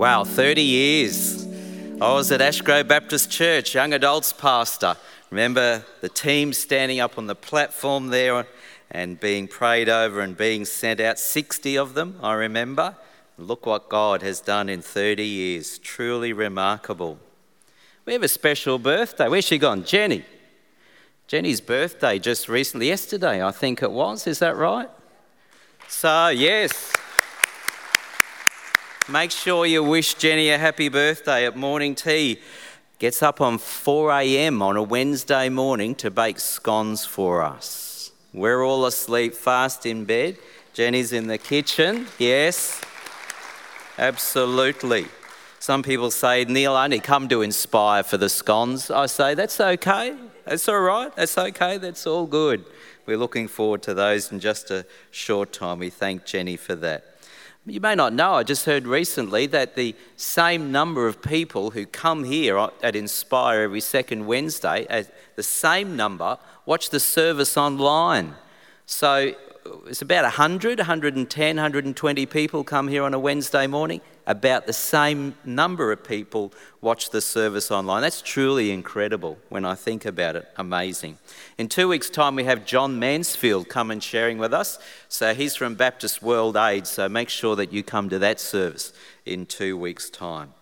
Wow, 30 years. I was at Ashgrove Baptist Church, young adults pastor. Remember the team standing up on the platform there and being prayed over and being sent out? 60 of them, I remember. Look what God has done in 30 years. Truly remarkable. We have a special birthday. Where's she gone? Jenny. Jenny's birthday just recently, yesterday, I think it was. Is that right? So, yes. Make sure you wish Jenny a happy birthday at morning tea. Gets up on 4 a.m. on a Wednesday morning to bake scones for us. We're all asleep, fast in bed. Jenny's in the kitchen. Yes, absolutely. Some people say, Neil, only come to inspire for the scones. I say, that's okay. That's all right. That's okay. That's all good. We're looking forward to those in just a short time. We thank Jenny for that. You may not know, I just heard recently that the same number of people who come here at Inspire every second Wednesday, the same number watch the service online. So uh, it's about 100, 110, 120 people come here on a Wednesday morning. About the same number of people watch the service online. That's truly incredible when I think about it. Amazing. In two weeks' time, we have John Mansfield come and sharing with us. So he's from Baptist World Aid. So make sure that you come to that service in two weeks' time.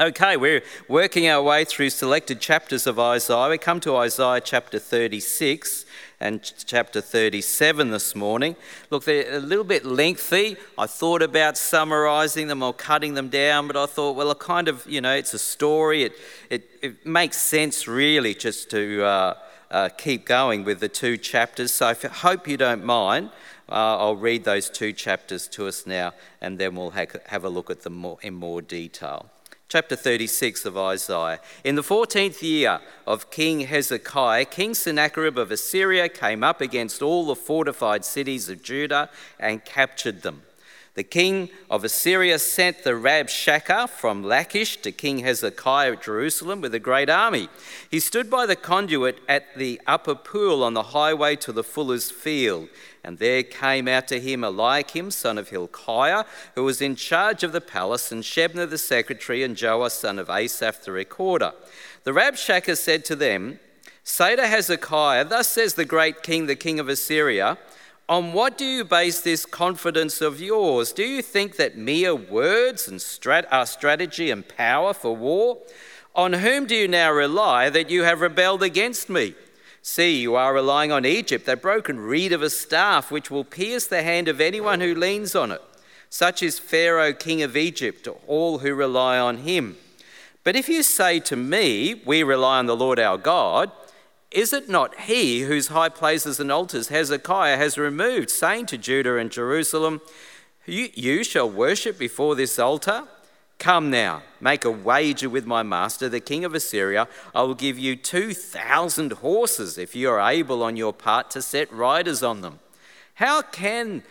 Okay, we're working our way through selected chapters of Isaiah. We come to Isaiah chapter 36 and chapter 37 this morning. Look, they're a little bit lengthy. I thought about summarizing them or cutting them down, but I thought, well, kind of, you know, it's a story. It, it, it makes sense, really, just to uh, uh, keep going with the two chapters. So I hope you don't mind. Uh, I'll read those two chapters to us now, and then we'll have a look at them more, in more detail chapter 36 of Isaiah. In the 14th year of King Hezekiah, King Sennacherib of Assyria came up against all the fortified cities of Judah and captured them. The king of Assyria sent the Rabshakeh from Lachish to King Hezekiah at Jerusalem with a great army. He stood by the conduit at the upper pool on the highway to the fuller's field. And there came out to him Eliakim, son of Hilkiah, who was in charge of the palace, and Shebna the secretary, and Joah, son of Asaph the recorder. The Rabshakeh said to them, Say to Hezekiah, Thus says the great king, the king of Assyria, on what do you base this confidence of yours? Do you think that mere words and strat- are strategy and power for war? On whom do you now rely that you have rebelled against me? See, you are relying on Egypt, that broken reed of a staff which will pierce the hand of anyone who leans on it. Such is Pharaoh, king of Egypt, all who rely on him. But if you say to me, We rely on the Lord our God, is it not he whose high places and altars Hezekiah has removed, saying to Judah and Jerusalem, you, you shall worship before this altar? Come now, make a wager with my master, the king of Assyria. I will give you 2,000 horses if you are able on your part to set riders on them. How, can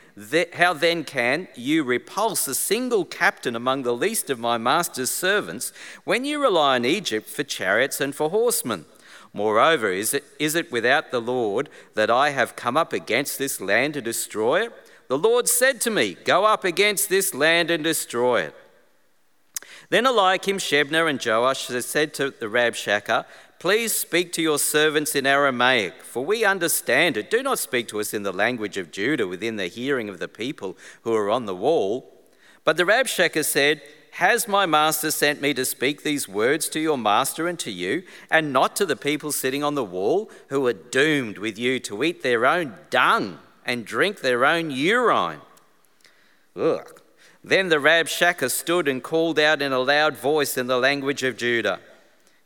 how then can you repulse a single captain among the least of my master's servants when you rely on Egypt for chariots and for horsemen? Moreover, is it, is it without the Lord that I have come up against this land to destroy it? The Lord said to me, Go up against this land and destroy it. Then Eliakim, Shebna, and Joash said to the Rabshakeh, Please speak to your servants in Aramaic, for we understand it. Do not speak to us in the language of Judah within the hearing of the people who are on the wall. But the Rabshakeh said, has my master sent me to speak these words to your master and to you, and not to the people sitting on the wall who are doomed with you to eat their own dung and drink their own urine? Ugh. Then the Rabshakeh stood and called out in a loud voice in the language of Judah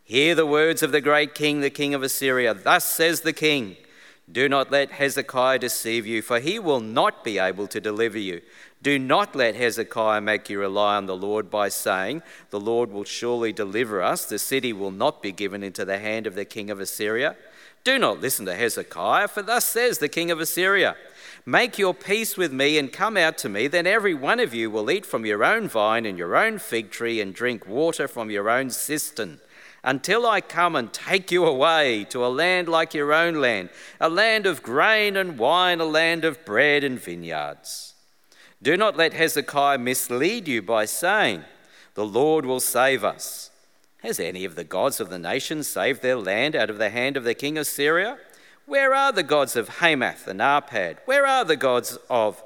Hear the words of the great king, the king of Assyria. Thus says the king Do not let Hezekiah deceive you, for he will not be able to deliver you. Do not let Hezekiah make you rely on the Lord by saying, The Lord will surely deliver us, the city will not be given into the hand of the king of Assyria. Do not listen to Hezekiah, for thus says the king of Assyria Make your peace with me and come out to me, then every one of you will eat from your own vine and your own fig tree and drink water from your own cistern until I come and take you away to a land like your own land, a land of grain and wine, a land of bread and vineyards. Do not let Hezekiah mislead you by saying, The Lord will save us. Has any of the gods of the nations saved their land out of the hand of the king of Syria? Where are the gods of Hamath and Arpad? Where are the gods of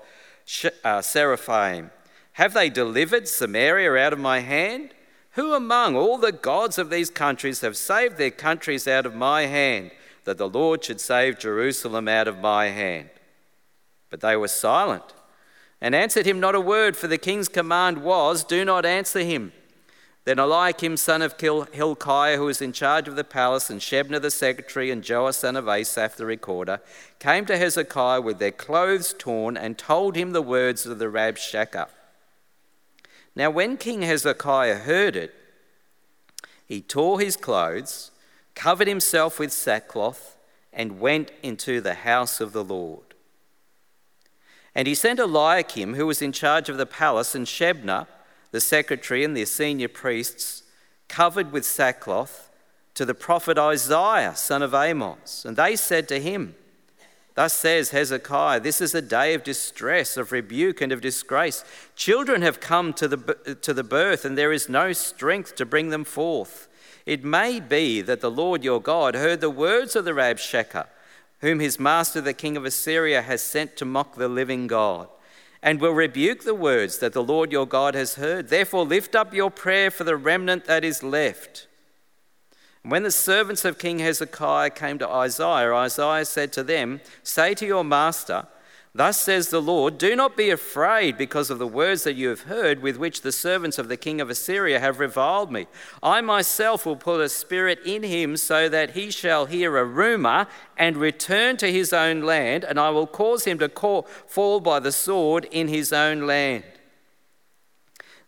uh, Sepharvaim? Have they delivered Samaria out of my hand? Who among all the gods of these countries have saved their countries out of my hand, that the Lord should save Jerusalem out of my hand? But they were silent and answered him not a word, for the king's command was, Do not answer him. Then Eliakim, son of Hilkiah, who was in charge of the palace, and Shebna the secretary, and Joah, son of Asaph the recorder, came to Hezekiah with their clothes torn and told him the words of the Rabshakeh. Now, when King Hezekiah heard it, he tore his clothes, covered himself with sackcloth, and went into the house of the Lord. And he sent Eliakim, who was in charge of the palace, and Shebna, the secretary, and the senior priests, covered with sackcloth, to the prophet Isaiah, son of Amos. And they said to him, Thus says Hezekiah, this is a day of distress, of rebuke, and of disgrace. Children have come to the, to the birth, and there is no strength to bring them forth. It may be that the Lord your God heard the words of the Rabshakeh whom his master, the king of Assyria, has sent to mock the living God, and will rebuke the words that the Lord your God has heard. Therefore, lift up your prayer for the remnant that is left. And when the servants of King Hezekiah came to Isaiah, Isaiah said to them, Say to your master, Thus says the Lord, Do not be afraid because of the words that you have heard, with which the servants of the king of Assyria have reviled me. I myself will put a spirit in him so that he shall hear a rumor and return to his own land, and I will cause him to call, fall by the sword in his own land.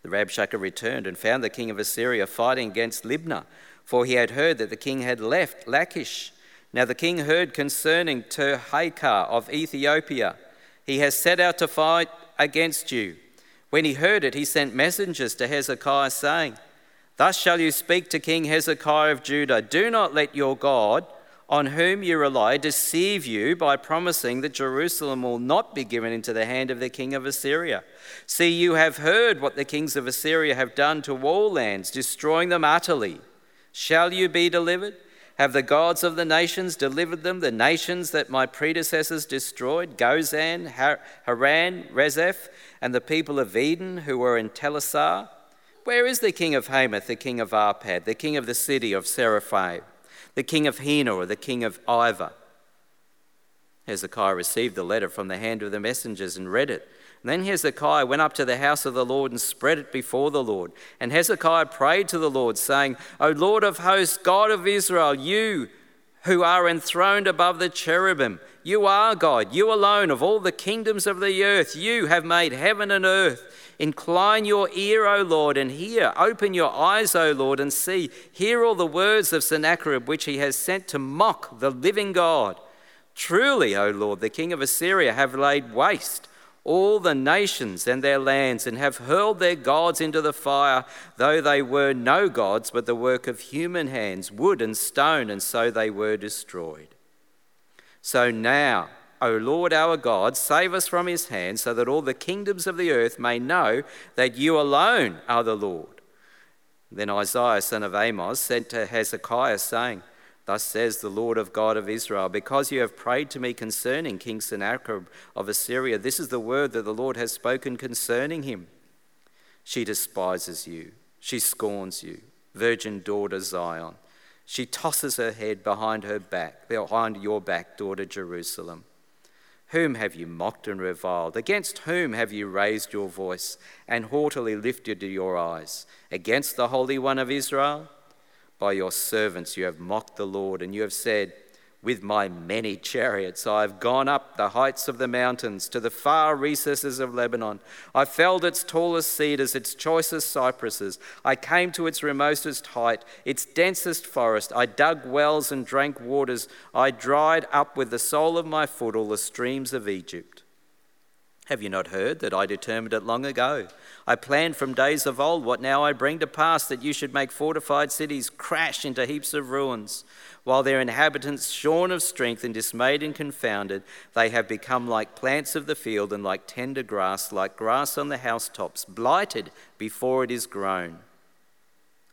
The Rabshakeh returned and found the king of Assyria fighting against Libnah, for he had heard that the king had left Lachish. Now the king heard concerning Tirhakah of Ethiopia he has set out to fight against you. When he heard it, he sent messengers to Hezekiah, saying, Thus shall you speak to King Hezekiah of Judah Do not let your God, on whom you rely, deceive you by promising that Jerusalem will not be given into the hand of the king of Assyria. See, you have heard what the kings of Assyria have done to all lands, destroying them utterly. Shall you be delivered? Have the gods of the nations delivered them, the nations that my predecessors destroyed, Gozan, Haran, Rezeph, and the people of Eden who were in Telassar? Where is the king of Hamath, the king of Arpad, the king of the city of Sepharvaim, the king of Hena, or the king of Ivah? Hezekiah received the letter from the hand of the messengers and read it. Then Hezekiah went up to the house of the Lord and spread it before the Lord. And Hezekiah prayed to the Lord, saying, O Lord of hosts, God of Israel, you who are enthroned above the cherubim, you are God, you alone of all the kingdoms of the earth. You have made heaven and earth. Incline your ear, O Lord, and hear. Open your eyes, O Lord, and see. Hear all the words of Sennacherib, which he has sent to mock the living God. Truly, O Lord, the king of Assyria have laid waste all the nations and their lands, and have hurled their gods into the fire, though they were no gods, but the work of human hands, wood and stone, and so they were destroyed. So now, O Lord our God, save us from his hand, so that all the kingdoms of the earth may know that you alone are the Lord. Then Isaiah, son of Amos, sent to Hezekiah, saying, Thus says the Lord of God of Israel, because you have prayed to me concerning King Sennacherib of Assyria, this is the word that the Lord has spoken concerning him. She despises you, she scorns you, virgin daughter Zion. She tosses her head behind her back, behind your back, daughter Jerusalem. Whom have you mocked and reviled? Against whom have you raised your voice and haughtily lifted your eyes? Against the Holy One of Israel? By your servants you have mocked the Lord, and you have said, With my many chariots I have gone up the heights of the mountains to the far recesses of Lebanon. I felled its tallest cedars, its choicest cypresses. I came to its remotest height, its densest forest. I dug wells and drank waters. I dried up with the sole of my foot all the streams of Egypt. Have you not heard that I determined it long ago? I planned from days of old what now I bring to pass that you should make fortified cities crash into heaps of ruins. While their inhabitants, shorn of strength and dismayed and confounded, they have become like plants of the field and like tender grass, like grass on the housetops, blighted before it is grown.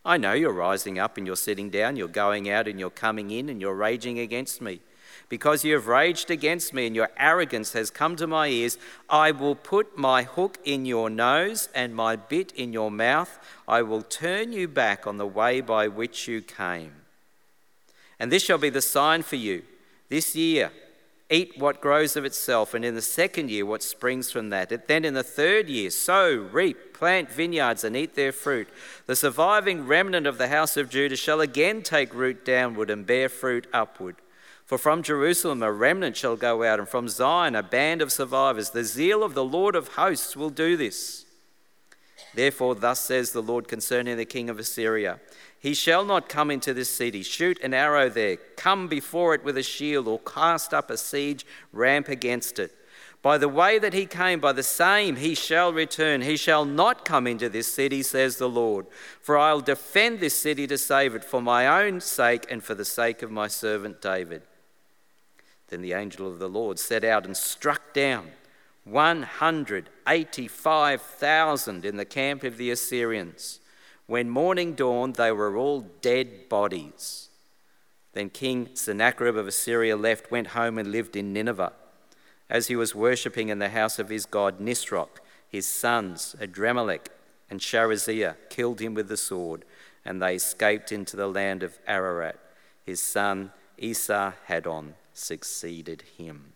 I know you're rising up and you're sitting down, you're going out and you're coming in, and you're raging against me. Because you have raged against me and your arrogance has come to my ears, I will put my hook in your nose and my bit in your mouth. I will turn you back on the way by which you came. And this shall be the sign for you. This year, eat what grows of itself, and in the second year, what springs from that. Then in the third year, sow, reap, plant vineyards, and eat their fruit. The surviving remnant of the house of Judah shall again take root downward and bear fruit upward. For from Jerusalem a remnant shall go out, and from Zion a band of survivors. The zeal of the Lord of hosts will do this. Therefore, thus says the Lord concerning the king of Assyria he shall not come into this city. Shoot an arrow there. Come before it with a shield, or cast up a siege ramp against it. By the way that he came, by the same he shall return. He shall not come into this city, says the Lord. For I'll defend this city to save it for my own sake and for the sake of my servant David. Then the angel of the Lord set out and struck down 185,000 in the camp of the Assyrians. When morning dawned, they were all dead bodies. Then King Sennacherib of Assyria left, went home, and lived in Nineveh. As he was worshipping in the house of his god Nisroch, his sons, Adrammelech and Sharezer, killed him with the sword, and they escaped into the land of Ararat. His son Esarhaddon succeeded him.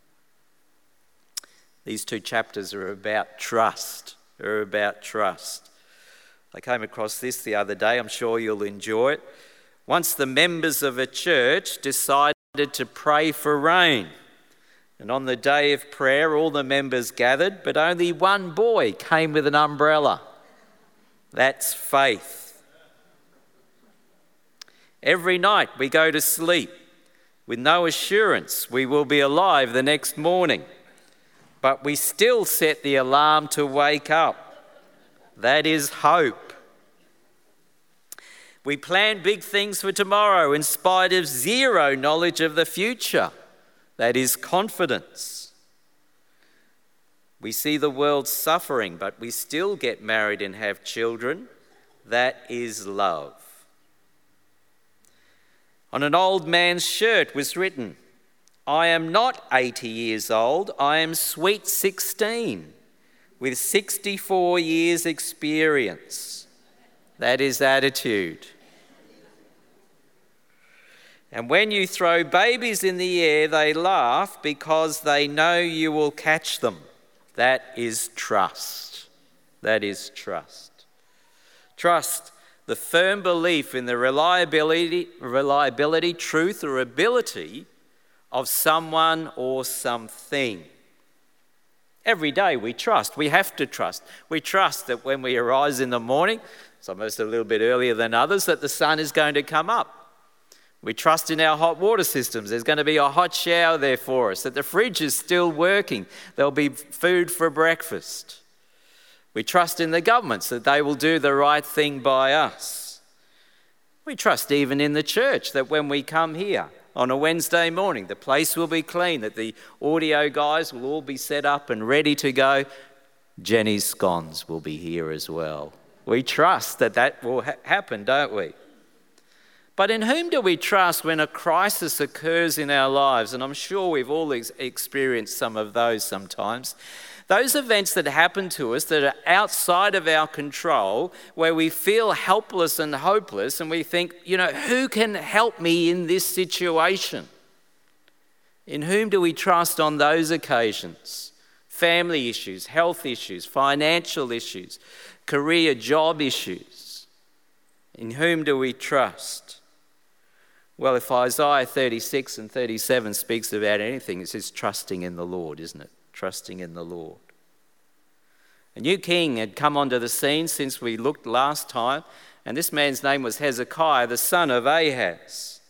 These two chapters are about trust. They're about trust. I came across this the other day. I'm sure you'll enjoy it. Once the members of a church decided to pray for rain. And on the day of prayer, all the members gathered, but only one boy came with an umbrella. That's faith. Every night we go to sleep with no assurance we will be alive the next morning, but we still set the alarm to wake up. That is hope. We plan big things for tomorrow in spite of zero knowledge of the future. That is confidence. We see the world suffering, but we still get married and have children. That is love. On an old man's shirt was written, I am not 80 years old, I am sweet 16 with 64 years' experience. That is attitude. And when you throw babies in the air, they laugh because they know you will catch them. That is trust. That is trust. Trust, the firm belief in the reliability, reliability, truth, or ability of someone or something. Every day we trust. We have to trust. We trust that when we arise in the morning, of us a little bit earlier than others, that the sun is going to come up. We trust in our hot water systems. There's going to be a hot shower there for us, that the fridge is still working. There'll be food for breakfast. We trust in the governments that they will do the right thing by us. We trust even in the church that when we come here, on a Wednesday morning. The place will be clean, that the audio guys will all be set up and ready to go. Jenny's scones will be here as well. We trust that that will ha- happen, don't we? But in whom do we trust when a crisis occurs in our lives? And I'm sure we've all ex- experienced some of those sometimes. Those events that happen to us that are outside of our control, where we feel helpless and hopeless, and we think, you know, who can help me in this situation? In whom do we trust on those occasions? Family issues, health issues, financial issues, career, job issues. In whom do we trust? Well, if Isaiah 36 and 37 speaks about anything, it says trusting in the Lord, isn't it? Trusting in the Lord. A new king had come onto the scene since we looked last time, and this man's name was Hezekiah, the son of Ahaz.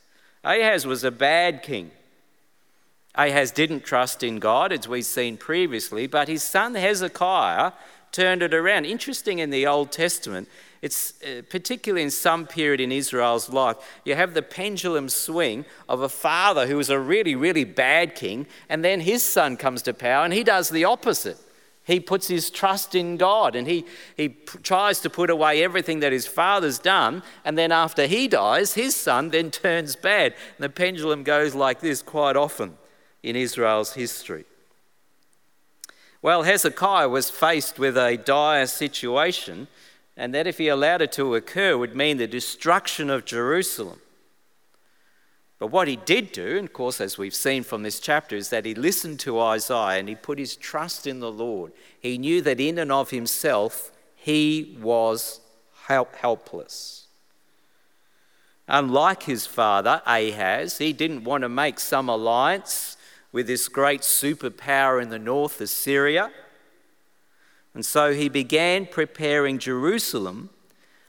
Ahaz was a bad king. Ahaz didn't trust in God, as we've seen previously, but his son Hezekiah turned it around. Interesting in the Old Testament, it's uh, particularly in some period in Israel's life, you have the pendulum swing of a father who was a really, really bad king, and then his son comes to power and he does the opposite. He puts his trust in God and he, he p- tries to put away everything that his father's done. And then after he dies, his son then turns bad. And the pendulum goes like this quite often in Israel's history. Well, Hezekiah was faced with a dire situation, and that if he allowed it to occur would mean the destruction of Jerusalem. But what he did do, and of course, as we've seen from this chapter, is that he listened to Isaiah and he put his trust in the Lord. He knew that in and of himself, he was help- helpless. Unlike his father, Ahaz, he didn't want to make some alliance with this great superpower in the north, Assyria. And so he began preparing Jerusalem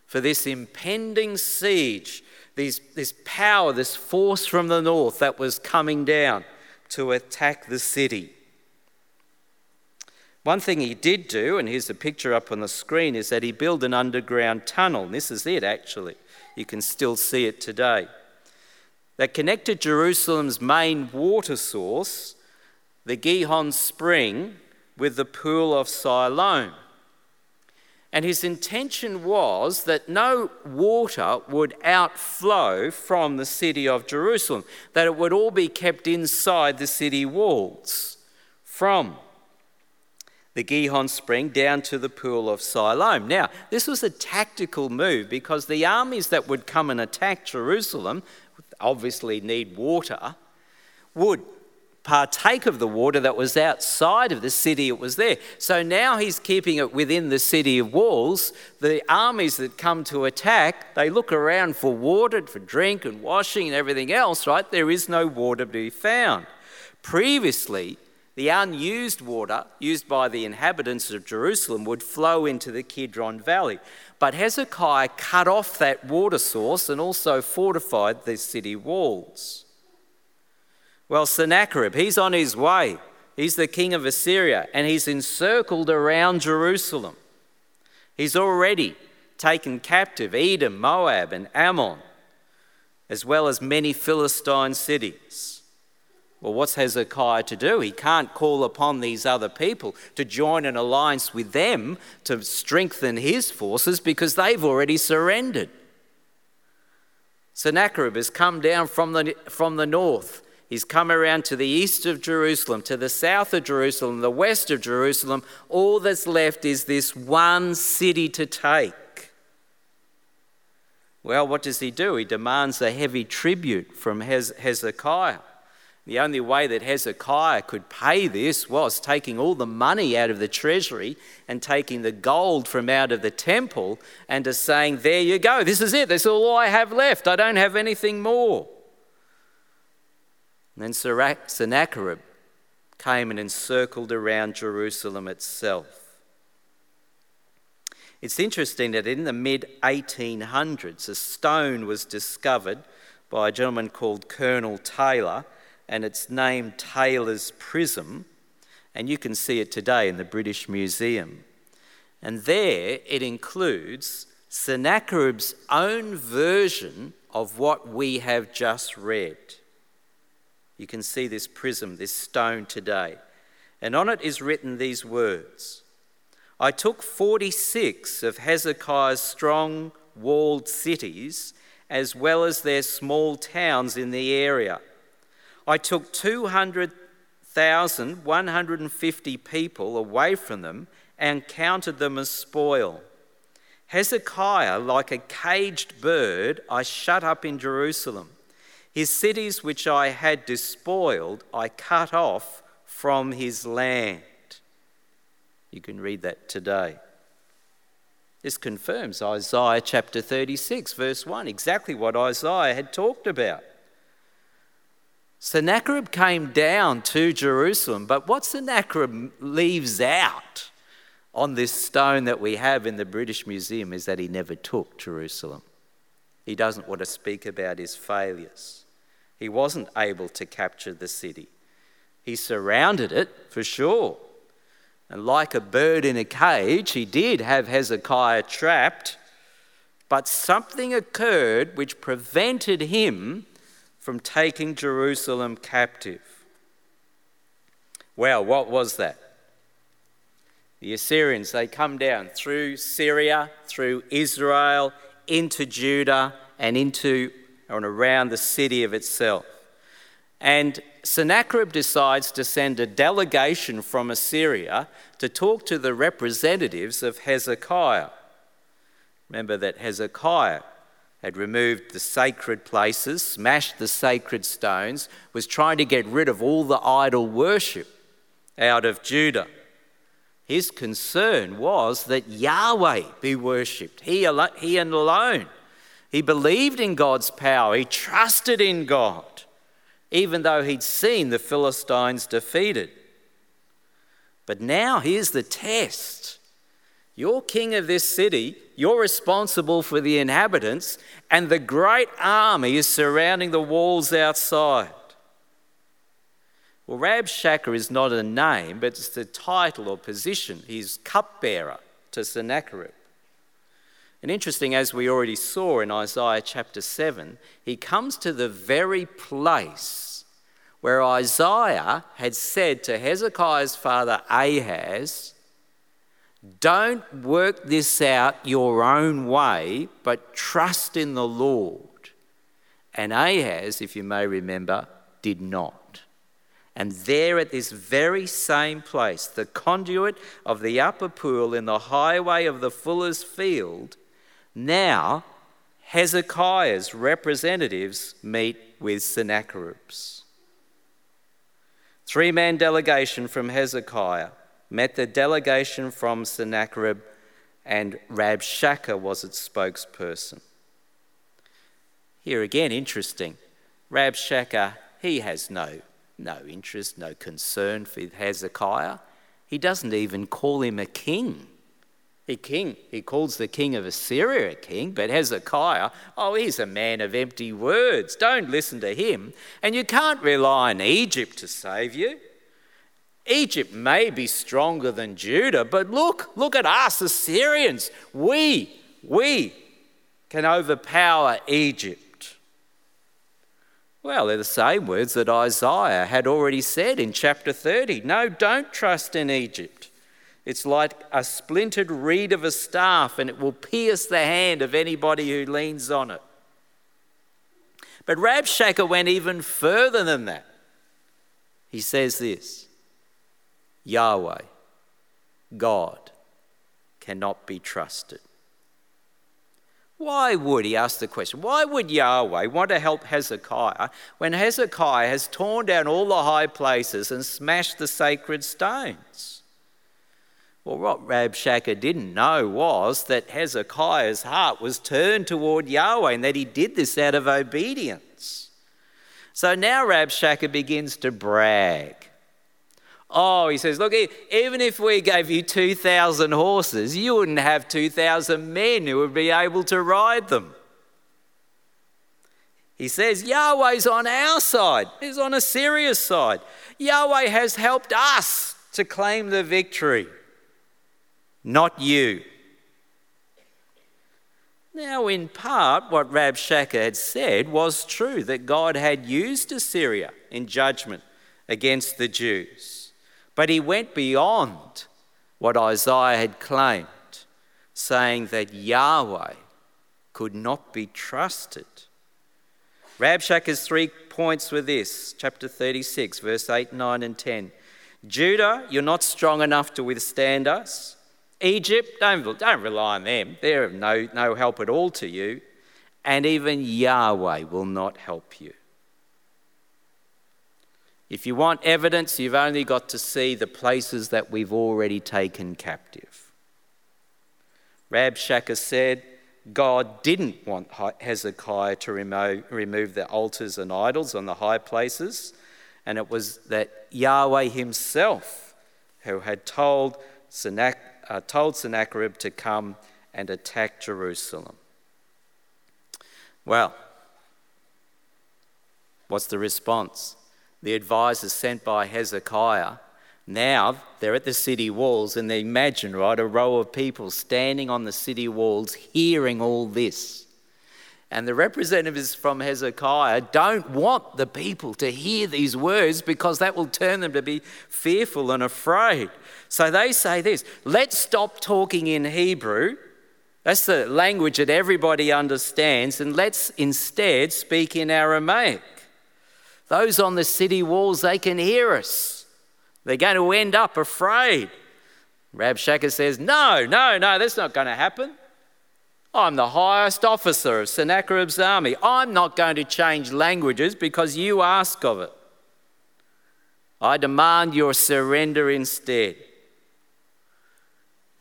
for this impending siege these, this power, this force from the north that was coming down to attack the city. One thing he did do, and here's a picture up on the screen, is that he built an underground tunnel. And this is it, actually. You can still see it today. That connected Jerusalem's main water source, the Gihon Spring, with the pool of Siloam. And his intention was that no water would outflow from the city of Jerusalem, that it would all be kept inside the city walls from the Gihon spring down to the pool of Siloam. Now, this was a tactical move because the armies that would come and attack Jerusalem obviously need water, would partake of the water that was outside of the city it was there. So now he's keeping it within the city of walls. The armies that come to attack, they look around for water, for drink and washing and everything else, right? There is no water to be found. Previously, the unused water used by the inhabitants of Jerusalem would flow into the Kidron Valley. But Hezekiah cut off that water source and also fortified the city walls. Well, Sennacherib, he's on his way. He's the king of Assyria, and he's encircled around Jerusalem. He's already taken captive Edom, Moab, and Ammon, as well as many Philistine cities. Well, what's Hezekiah to do? He can't call upon these other people to join an alliance with them to strengthen his forces because they've already surrendered. Sennacherib has come down from the, from the north He's come around to the east of Jerusalem, to the south of Jerusalem, the west of Jerusalem. All that's left is this one city to take. Well, what does he do? He demands a heavy tribute from Hezekiah. The only way that Hezekiah could pay this was taking all the money out of the treasury and taking the gold from out of the temple and just saying, There you go, this is it, that's all I have left, I don't have anything more. And then Sennacherib came and encircled around Jerusalem itself. It's interesting that in the mid 1800s, a stone was discovered by a gentleman called Colonel Taylor, and it's named Taylor's Prism, and you can see it today in the British Museum. And there it includes Sennacherib's own version of what we have just read. You can see this prism, this stone today. And on it is written these words I took 46 of Hezekiah's strong walled cities, as well as their small towns in the area. I took 200,150 people away from them and counted them as spoil. Hezekiah, like a caged bird, I shut up in Jerusalem. His cities which I had despoiled, I cut off from his land. You can read that today. This confirms Isaiah chapter 36, verse 1, exactly what Isaiah had talked about. Sennacherib came down to Jerusalem, but what Sennacherib leaves out on this stone that we have in the British Museum is that he never took Jerusalem. He doesn't want to speak about his failures. He wasn't able to capture the city. He surrounded it for sure. And like a bird in a cage, he did have Hezekiah trapped, but something occurred which prevented him from taking Jerusalem captive. Well, what was that? The Assyrians, they come down through Syria, through Israel, into Judah, and into and around the city of itself. And Sennacherib decides to send a delegation from Assyria to talk to the representatives of Hezekiah. Remember that Hezekiah had removed the sacred places, smashed the sacred stones, was trying to get rid of all the idol worship out of Judah. His concern was that Yahweh be worshipped, he, alone, he and alone. He believed in God's power, he trusted in God, even though he'd seen the Philistines defeated. But now here's the test. You're king of this city, you're responsible for the inhabitants, and the great army is surrounding the walls outside. Well, Rabshakeh is not a name, but it's a title or position. He's cupbearer to Sennacherib. And interesting, as we already saw in Isaiah chapter 7, he comes to the very place where Isaiah had said to Hezekiah's father Ahaz, Don't work this out your own way, but trust in the Lord. And Ahaz, if you may remember, did not. And there at this very same place, the conduit of the upper pool in the highway of the fuller's field, now, Hezekiah's representatives meet with Sennacherib's. Three man delegation from Hezekiah met the delegation from Sennacherib, and Rabshakeh was its spokesperson. Here again, interesting. Rabshakeh, he has no, no interest, no concern for Hezekiah. He doesn't even call him a king. He king. He calls the king of Assyria a king, but Hezekiah, oh, he's a man of empty words. Don't listen to him. And you can't rely on Egypt to save you. Egypt may be stronger than Judah, but look, look at us, Assyrians. We, we can overpower Egypt. Well, they're the same words that Isaiah had already said in chapter 30. No, don't trust in Egypt. It's like a splintered reed of a staff, and it will pierce the hand of anybody who leans on it. But Rabshakeh went even further than that. He says this Yahweh, God, cannot be trusted. Why would, he asked the question, why would Yahweh want to help Hezekiah when Hezekiah has torn down all the high places and smashed the sacred stones? Well, what Rabshakeh didn't know was that Hezekiah's heart was turned toward Yahweh and that he did this out of obedience. So now Rabshakeh begins to brag. Oh, he says, Look, even if we gave you 2,000 horses, you wouldn't have 2,000 men who would be able to ride them. He says, Yahweh's on our side, He's on Assyria's side. Yahweh has helped us to claim the victory not you. Now, in part, what Rabshakeh had said was true that God had used Assyria in judgment against the Jews. But he went beyond what Isaiah had claimed, saying that Yahweh could not be trusted. Rabshakeh's three points were this chapter 36, verse 8, 9, and 10. Judah, you're not strong enough to withstand us. Egypt, don't, don't rely on them. They're of no, no help at all to you. And even Yahweh will not help you. If you want evidence, you've only got to see the places that we've already taken captive. Rabshakeh said, God didn't want Hezekiah to remove the altars and idols on the high places, and it was that Yahweh himself who had told Sennacherib uh, told Sennacherib to come and attack Jerusalem. Well, what's the response? The advisors sent by Hezekiah. Now they're at the city walls, and they imagine, right, a row of people standing on the city walls hearing all this. And the representatives from Hezekiah don't want the people to hear these words because that will turn them to be fearful and afraid. So they say this let's stop talking in Hebrew. That's the language that everybody understands, and let's instead speak in Aramaic. Those on the city walls, they can hear us. They're going to end up afraid. Rabshakeh says, No, no, no, that's not going to happen. I'm the highest officer of Sennacherib's army. I'm not going to change languages because you ask of it. I demand your surrender instead.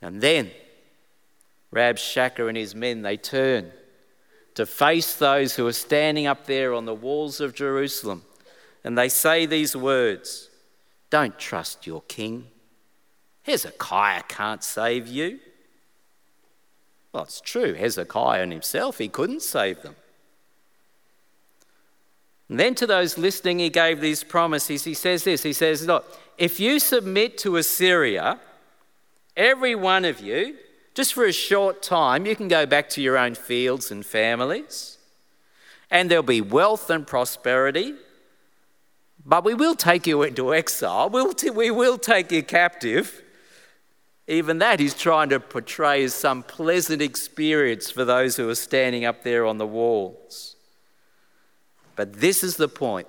And then Rabshakeh and his men, they turn to face those who are standing up there on the walls of Jerusalem. And they say these words Don't trust your king. Hezekiah can't save you. Well, it's true, Hezekiah and himself, he couldn't save them. And then to those listening, he gave these promises. He says this He says, Look, if you submit to Assyria, every one of you, just for a short time, you can go back to your own fields and families, and there'll be wealth and prosperity. But we will take you into exile, we'll t- we will take you captive. Even that he's trying to portray as some pleasant experience for those who are standing up there on the walls. But this is the point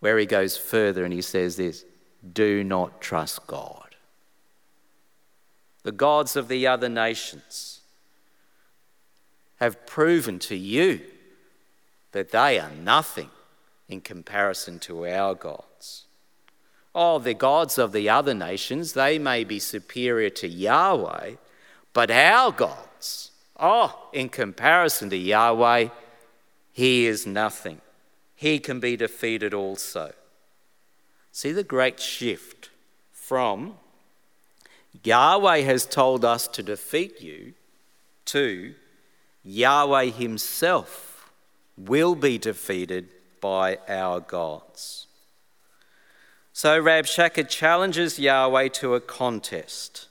where he goes further and he says this do not trust God. The gods of the other nations have proven to you that they are nothing in comparison to our gods. Oh, the gods of the other nations, they may be superior to Yahweh, but our gods, oh, in comparison to Yahweh, he is nothing. He can be defeated also. See the great shift from Yahweh has told us to defeat you to Yahweh himself will be defeated by our gods. So Rabshakeh challenges Yahweh to a contest.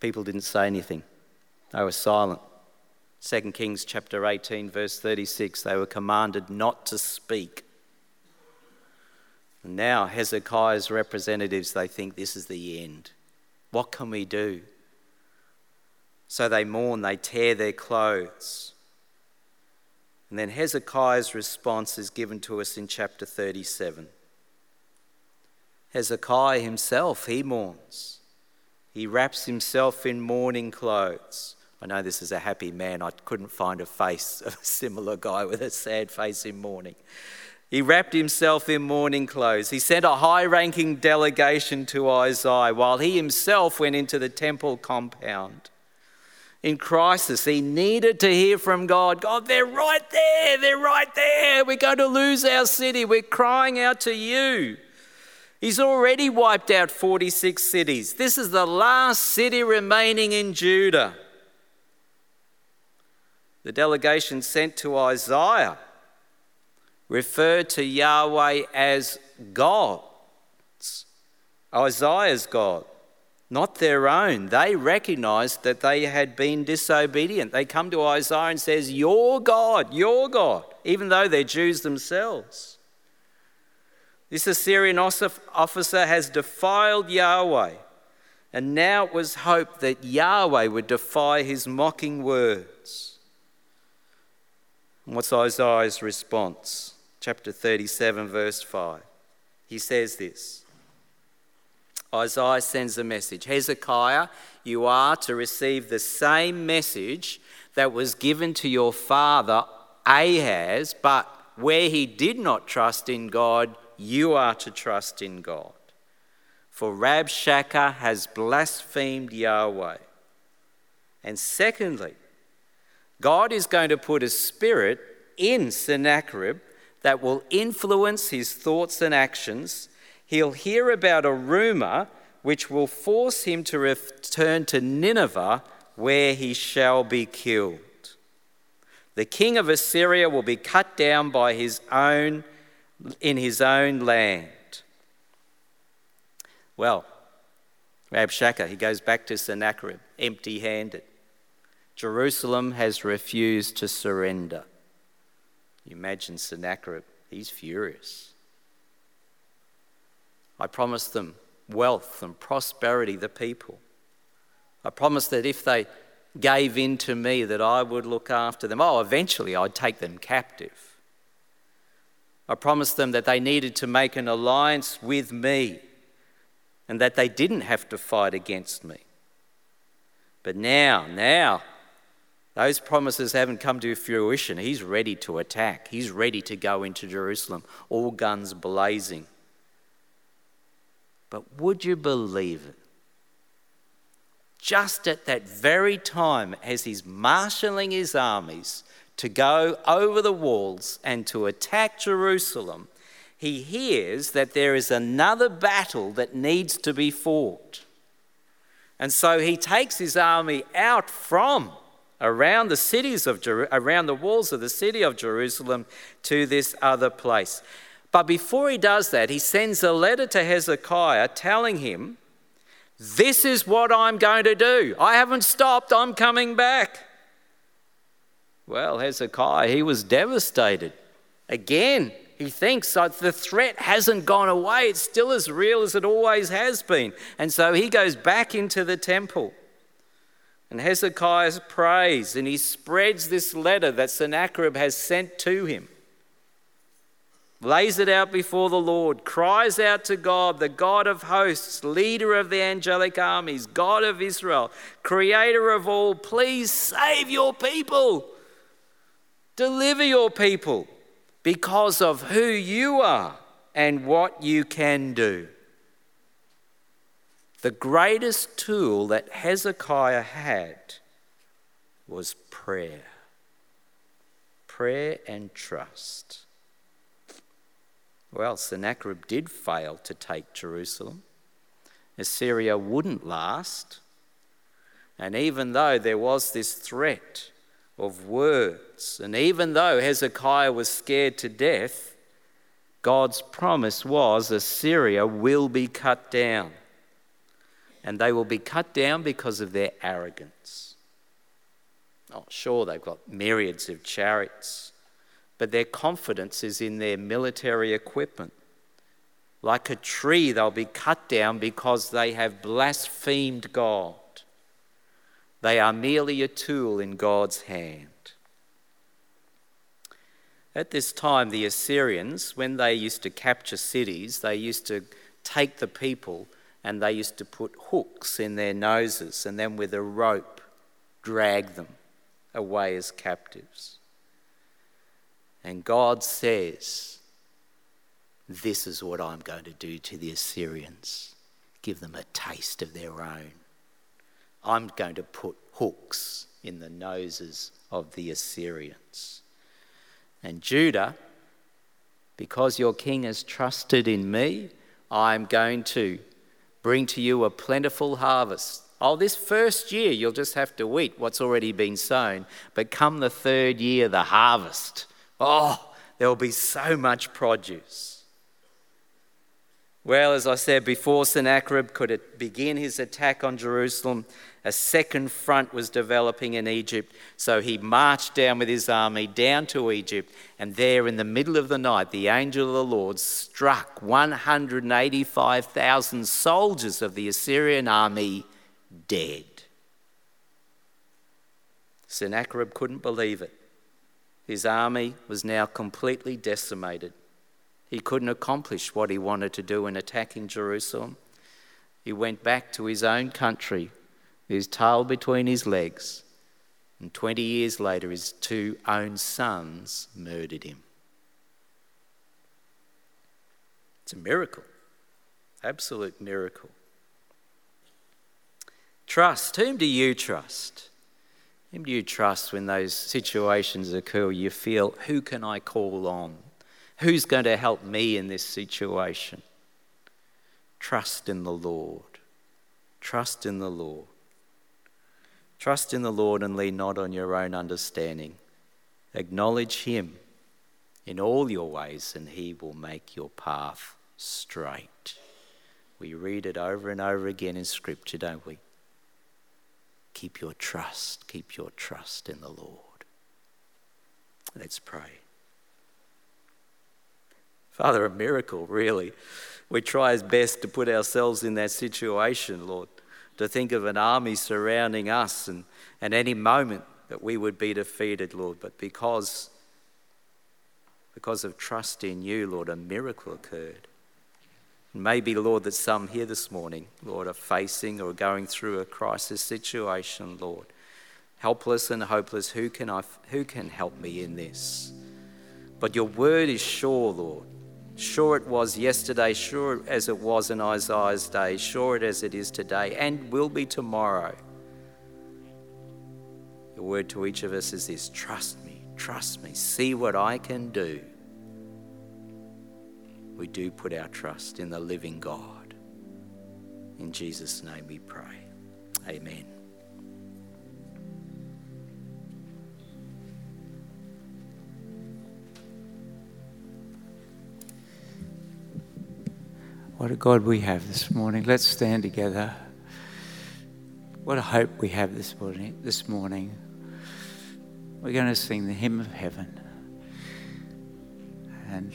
People didn't say anything, they were silent. 2 Kings chapter 18, verse 36, they were commanded not to speak. And now Hezekiah's representatives, they think this is the end. What can we do? So they mourn, they tear their clothes. And then Hezekiah's response is given to us in chapter 37. Hezekiah himself, he mourns. He wraps himself in mourning clothes. I know this is a happy man. I couldn't find a face of a similar guy with a sad face in mourning. He wrapped himself in mourning clothes. He sent a high ranking delegation to Isaiah while he himself went into the temple compound in crisis. He needed to hear from God God, they're right there, they're right there. We're going to lose our city. We're crying out to you. He's already wiped out 46 cities. This is the last city remaining in Judah. The delegation sent to Isaiah referred to Yahweh as God, Isaiah's God not their own. They recognized that they had been disobedient. They come to Isaiah and says, "Your God, your God," even though they're Jews themselves. This Assyrian officer has defiled Yahweh, and now it was hoped that Yahweh would defy his mocking words. And what's Isaiah's response? Chapter 37, verse 5. He says this. Isaiah sends a message Hezekiah, you are to receive the same message that was given to your father Ahaz, but where he did not trust in God, you are to trust in God. For Rabshakeh has blasphemed Yahweh. And secondly, God is going to put a spirit in Sennacherib that will influence his thoughts and actions he'll hear about a rumor which will force him to return to Nineveh, where he shall be killed. The king of Assyria will be cut down by his own in his own land. Well, Rabshakeh, he goes back to Sennacherib empty handed. Jerusalem has refused to surrender. You imagine Sennacherib, he's furious. I promised them wealth and prosperity, the people. I promised that if they gave in to me, that I would look after them. Oh, eventually I'd take them captive. I promised them that they needed to make an alliance with me and that they didn't have to fight against me. But now, now, those promises haven't come to fruition. He's ready to attack. He's ready to go into Jerusalem, all guns blazing. But would you believe it? Just at that very time, as he's marshalling his armies to go over the walls and to attack Jerusalem, he hears that there is another battle that needs to be fought. And so he takes his army out from around the cities of Jer- around the walls of the city of Jerusalem to this other place. But before he does that, he sends a letter to Hezekiah telling him, This is what I'm going to do. I haven't stopped, I'm coming back. Well, Hezekiah, he was devastated. Again, he thinks that the threat hasn't gone away. It's still as real as it always has been. And so he goes back into the temple. And Hezekiah prays and he spreads this letter that Sennacherib has sent to him lays it out before the Lord, cries out to God, the God of hosts, leader of the angelic armies, God of Israel, creator of all, please save your people. Deliver your people because of who you are and what you can do. The greatest tool that Hezekiah had was prayer. Prayer and trust. Well, Sennacherib did fail to take Jerusalem. Assyria wouldn't last. And even though there was this threat of words, and even though Hezekiah was scared to death, God's promise was Assyria will be cut down. And they will be cut down because of their arrogance. Oh, sure, they've got myriads of chariots but their confidence is in their military equipment. Like a tree, they'll be cut down because they have blasphemed God. They are merely a tool in God's hand. At this time, the Assyrians, when they used to capture cities, they used to take the people and they used to put hooks in their noses and then with a rope drag them away as captives. And God says, This is what I'm going to do to the Assyrians give them a taste of their own. I'm going to put hooks in the noses of the Assyrians. And Judah, because your king has trusted in me, I'm going to bring to you a plentiful harvest. Oh, this first year, you'll just have to eat what's already been sown. But come the third year, the harvest Oh, there will be so much produce. Well, as I said before, Sennacherib could begin his attack on Jerusalem. A second front was developing in Egypt. So he marched down with his army down to Egypt. And there, in the middle of the night, the angel of the Lord struck 185,000 soldiers of the Assyrian army dead. Sennacherib couldn't believe it. His army was now completely decimated. He couldn't accomplish what he wanted to do in attacking Jerusalem. He went back to his own country, his tail between his legs, and 20 years later, his two own sons murdered him. It's a miracle, absolute miracle. Trust. Whom do you trust? Whom do you trust when those situations occur? You feel, who can I call on? Who's going to help me in this situation? Trust in the Lord. Trust in the Lord. Trust in the Lord and lean not on your own understanding. Acknowledge Him in all your ways, and He will make your path straight. We read it over and over again in Scripture, don't we? Keep your trust, keep your trust in the Lord. Let's pray. Father, a miracle, really. We try as best to put ourselves in that situation, Lord, to think of an army surrounding us and, and any moment that we would be defeated, Lord. But because, because of trust in you, Lord, a miracle occurred. Maybe, Lord, that some here this morning, Lord, are facing or going through a crisis situation, Lord. Helpless and hopeless, who can, I, who can help me in this? But your word is sure, Lord. Sure it was yesterday, sure as it was in Isaiah's day, sure it as it is today, and will be tomorrow. The word to each of us is this trust me, trust me, see what I can do we do put our trust in the living God. In Jesus' name we pray. Amen. What a God we have this morning. Let's stand together. What a hope we have this morning. This morning. We're going to sing the hymn of heaven. And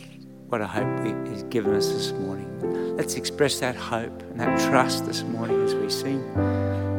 what a hope He's given us this morning. Let's express that hope and that trust this morning as we sing.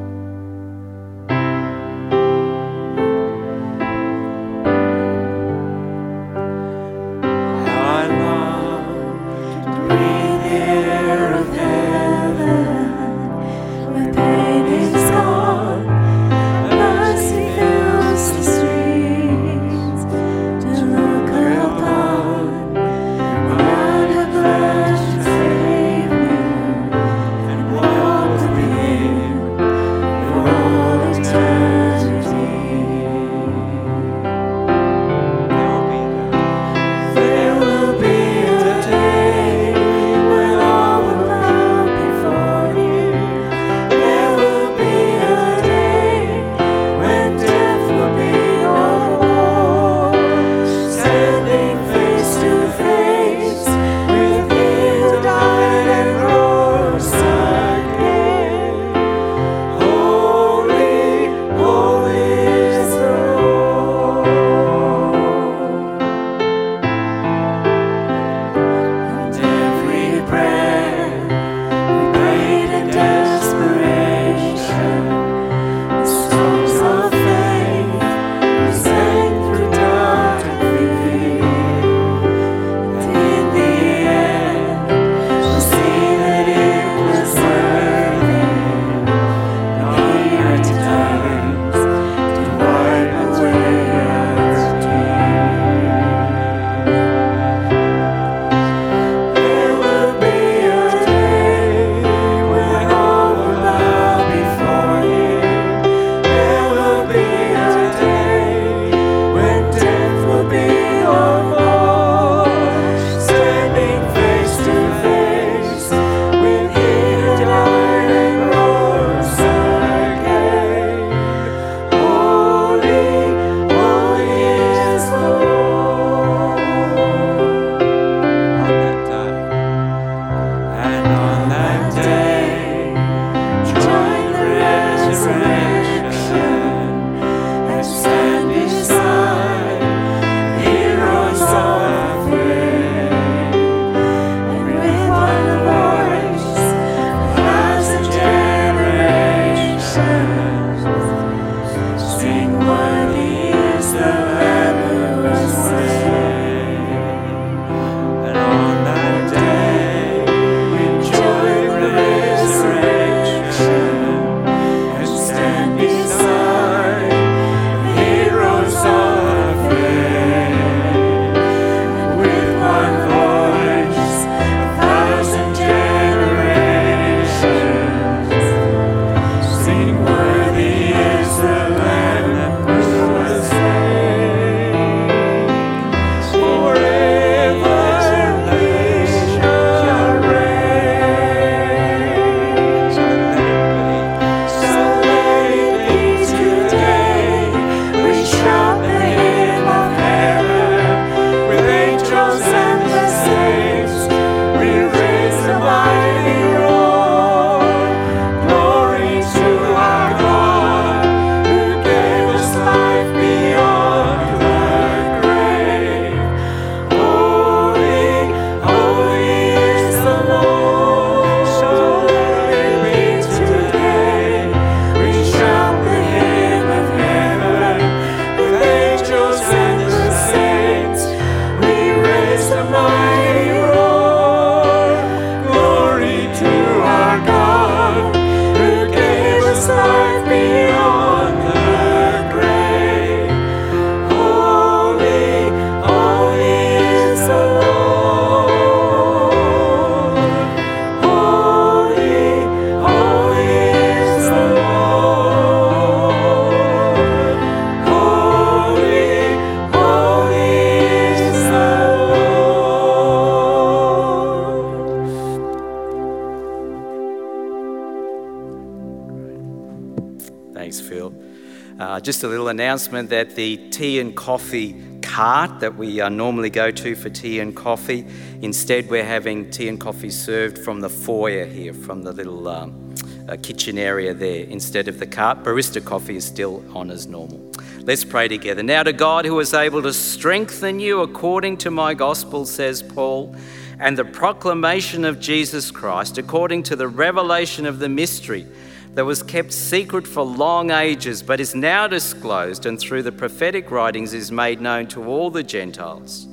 Just a little announcement that the tea and coffee cart that we uh, normally go to for tea and coffee, instead, we're having tea and coffee served from the foyer here, from the little um, uh, kitchen area there, instead of the cart. Barista coffee is still on as normal. Let's pray together. Now, to God who is able to strengthen you according to my gospel, says Paul, and the proclamation of Jesus Christ, according to the revelation of the mystery that was kept secret for long ages, but is now disclosed and through the prophetic writings is made known to all the Gentiles,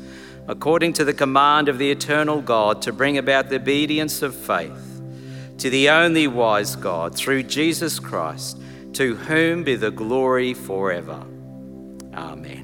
according to the command of the eternal God, to bring about the obedience of faith to the only wise God through Jesus Christ, to whom be the glory forever. Amen.